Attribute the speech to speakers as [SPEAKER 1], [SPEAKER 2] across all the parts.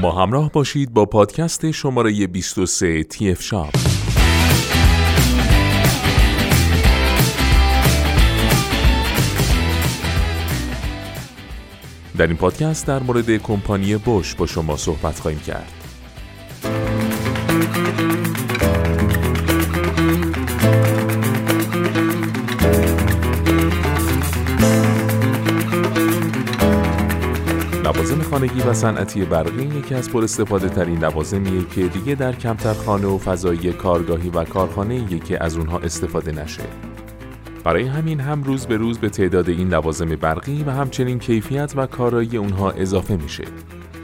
[SPEAKER 1] ما همراه باشید با پادکست شماره 23 تی اف شاپ در این پادکست در مورد کمپانی بوش با شما صحبت خواهیم کرد. لوازم خانگی و صنعتی برقی یکی از پر استفاده ترین لوازمیه که دیگه در کمتر خانه و فضایی کارگاهی و کارخانه که از اونها استفاده نشه. برای همین هم روز به روز به تعداد این لوازم برقی و همچنین کیفیت و کارایی اونها اضافه میشه.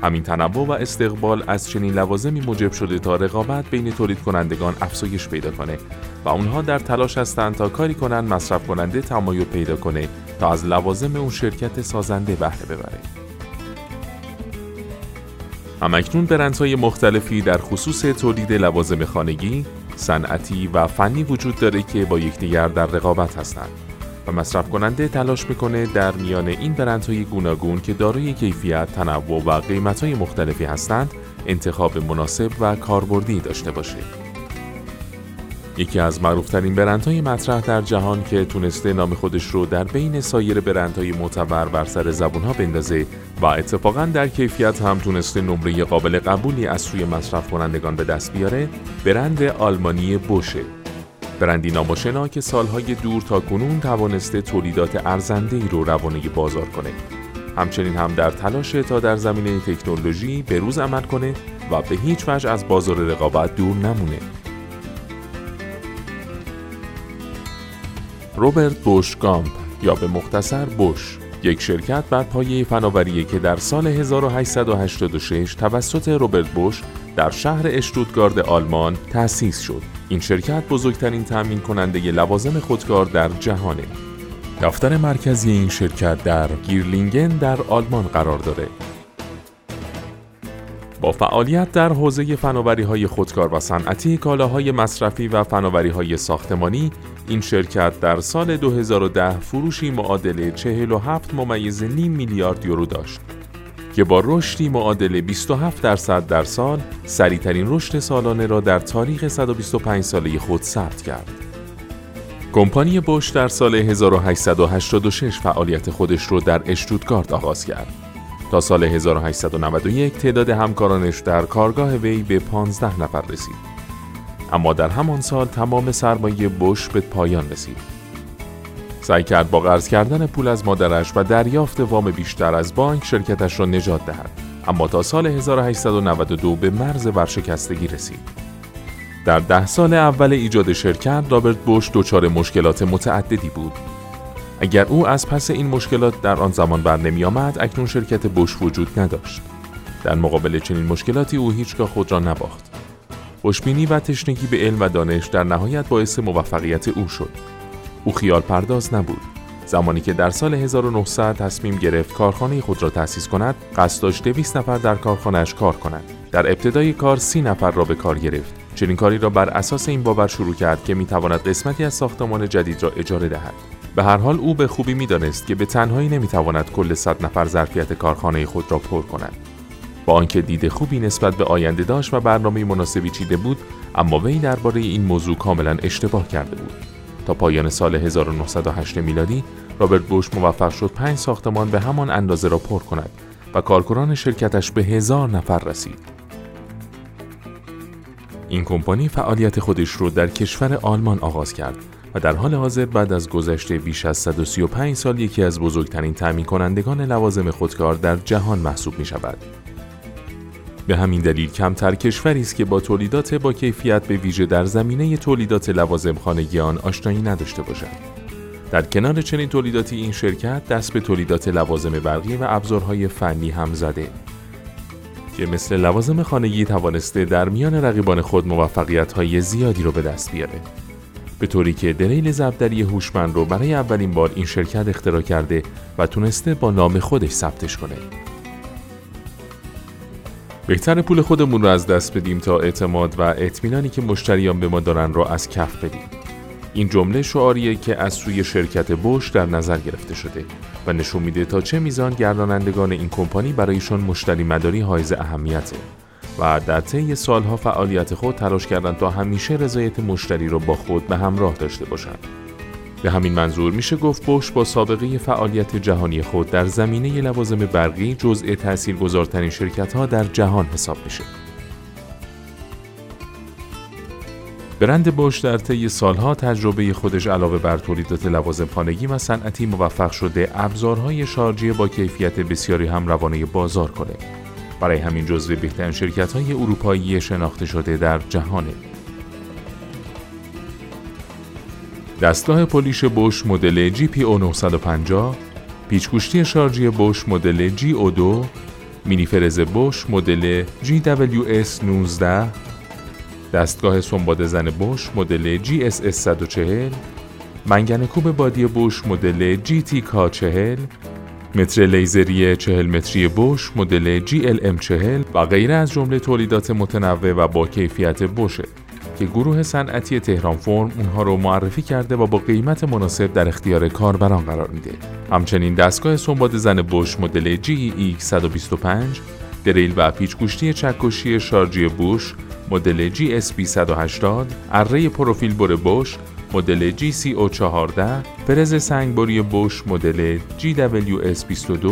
[SPEAKER 1] همین تنوع و استقبال از چنین لوازمی موجب شده تا رقابت بین تولید کنندگان افزایش پیدا کنه و اونها در تلاش هستند تا کاری کنن مصرف کننده تمایل پیدا کنه تا از لوازم اون شرکت سازنده بهره ببره. همکنون برندهای مختلفی در خصوص تولید لوازم خانگی، صنعتی و فنی وجود داره که با یکدیگر در رقابت هستند و مصرف کننده تلاش می‌کنه در میان این برندهای گوناگون که دارای کیفیت، تنوع و قیمتهای مختلفی هستند انتخاب مناسب و کاربردی داشته باشه. یکی از معروفترین برندهای مطرح در جهان که تونسته نام خودش رو در بین سایر برندهای معتبر بر سر زبونها بندازه و اتفاقا در کیفیت هم تونسته نمره قابل قبولی از سوی مصرف کنندگان به دست بیاره برند آلمانی بوشه. برندی ناماشنا که سالهای دور تا کنون توانسته تولیدات ارزنده ای رو روانه بازار کنه. همچنین هم در تلاش تا در زمینه تکنولوژی به روز عمل کنه و به هیچ وجه از بازار رقابت دور نمونه. روبرت بوش گامپ یا به مختصر بوش یک شرکت بر پایه فناوری که در سال 1886 توسط روبرت بوش در شهر اشتوتگارد آلمان تأسیس شد. این شرکت بزرگترین تأمین کننده لوازم خودکار در جهانه. دفتر مرکزی این شرکت در گیرلینگن در آلمان قرار داره. با فعالیت در حوزه فناوری های خودکار و صنعتی، کالاهای مصرفی و فناوری های ساختمانی، این شرکت در سال 2010 فروشی معادل 47 ممیز نیم میلیارد یورو داشت که با رشدی معادل 27 درصد در سال سریعترین رشد سالانه را در تاریخ 125 ساله خود ثبت کرد. کمپانی بوش در سال 1886 فعالیت خودش را در اشتوتگارت آغاز کرد. تا سال 1891 تعداد همکارانش در کارگاه وی به 15 نفر رسید. اما در همان سال تمام سرمایه بوش به پایان رسید. سعی کرد با قرض کردن پول از مادرش و دریافت وام بیشتر از بانک شرکتش را نجات دهد. اما تا سال 1892 به مرز ورشکستگی رسید. در ده سال اول ایجاد شرکت رابرت بوش دچار مشکلات متعددی بود. اگر او از پس این مشکلات در آن زمان بر نمی آمد، اکنون شرکت بوش وجود نداشت. در مقابل چنین مشکلاتی او هیچگاه خود را نباخت. خوشبینی و تشنگی به علم و دانش در نهایت باعث موفقیت او شد. او خیال پرداز نبود. زمانی که در سال 1900 تصمیم گرفت کارخانه خود را تأسیس کند، قصد داشت 200 نفر در کارخانهش کار کنند. در ابتدای کار سی نفر را به کار گرفت. چنین کاری را بر اساس این باور شروع کرد که می‌تواند قسمتی از ساختمان جدید را اجاره دهد. به هر حال او به خوبی می‌دانست که به تنهایی نمی‌تواند کل صد نفر ظرفیت کارخانه خود را پر کند. با آنکه دید خوبی نسبت به آینده داشت و برنامه مناسبی چیده بود اما وی درباره این موضوع کاملا اشتباه کرده بود تا پایان سال 1908 میلادی رابرت بوش موفق شد پنج ساختمان به همان اندازه را پر کند و کارکنان شرکتش به هزار نفر رسید این کمپانی فعالیت خودش را در کشور آلمان آغاز کرد و در حال حاضر بعد از گذشته بیش از 135 سال یکی از بزرگترین تأمین کنندگان لوازم خودکار در جهان محسوب می شود. به همین دلیل کمتر کشوری است که با تولیدات با کیفیت به ویژه در زمینه تولیدات لوازم خانگی آن آشنایی نداشته باشد. در کنار چنین تولیداتی این شرکت دست به تولیدات لوازم برقی و ابزارهای فنی هم زده که مثل لوازم خانگی توانسته در میان رقیبان خود موفقیت های زیادی رو به دست بیاره به طوری که دریل زبدری هوشمند رو برای اولین بار این شرکت اختراع کرده و تونسته با نام خودش ثبتش کنه. بهتر پول خودمون رو از دست بدیم تا اعتماد و اطمینانی که مشتریان به ما دارن رو از کف بدیم. این جمله شعاریه که از سوی شرکت بوش در نظر گرفته شده و نشون میده تا چه میزان گردانندگان این کمپانی برایشان مشتری مداری حائز اهمیته. و در طی سالها فعالیت خود تلاش کردند تا همیشه رضایت مشتری را با خود به همراه داشته باشند. به همین منظور میشه گفت بوش با سابقه فعالیت جهانی خود در زمینه لوازم برقی جزء تاثیرگذارترین شرکت ها در جهان حساب میشه. برند بوش در طی سالها تجربه خودش علاوه بر تولیدات لوازم خانگی و صنعتی موفق شده ابزارهای شارژی با کیفیت بسیاری هم روانه بازار کنه برای همین جزو بهترین شرکت های اروپایی شناخته شده در جهانه دستگاه پولیش بوش مدل GPO 950 پیچگوشتی شارژی بوش مدل GO2 مینی فرز بوش مدل GWS 19 دستگاه سنباد زن بوش مدل GSS 140 منگن کوب بادی بوش مدل GT k 40 متر لیزری 40 متری بوش مدل GLM40 و غیره از جمله تولیدات متنوع و با کیفیت بوشه که گروه صنعتی تهران فرم اونها رو معرفی کرده و با قیمت مناسب در اختیار کاربران قرار میده. همچنین دستگاه سنباد زن بوش مدل GEX 125 دریل و پیچ گوشتی چکشی شارژی بوش مدل GSB 180 اره پروفیل بر بوش مدل GCO14 فرز سنگبری بوش مدل GWS22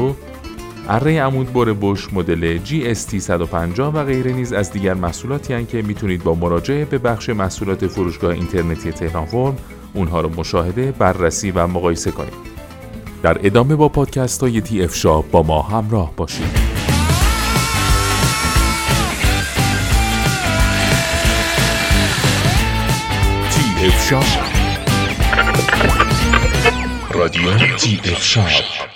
[SPEAKER 1] اره عمود بر بوش مدل GST 150 و غیره نیز از دیگر محصولاتی هستند که می‌تونید با مراجعه به بخش محصولات فروشگاه اینترنتی تهران فرم اونها رو مشاهده، بررسی و مقایسه کنید. در ادامه با پادکست های تی اف شاب با ما همراه باشید.
[SPEAKER 2] تی اف رادیو تی اف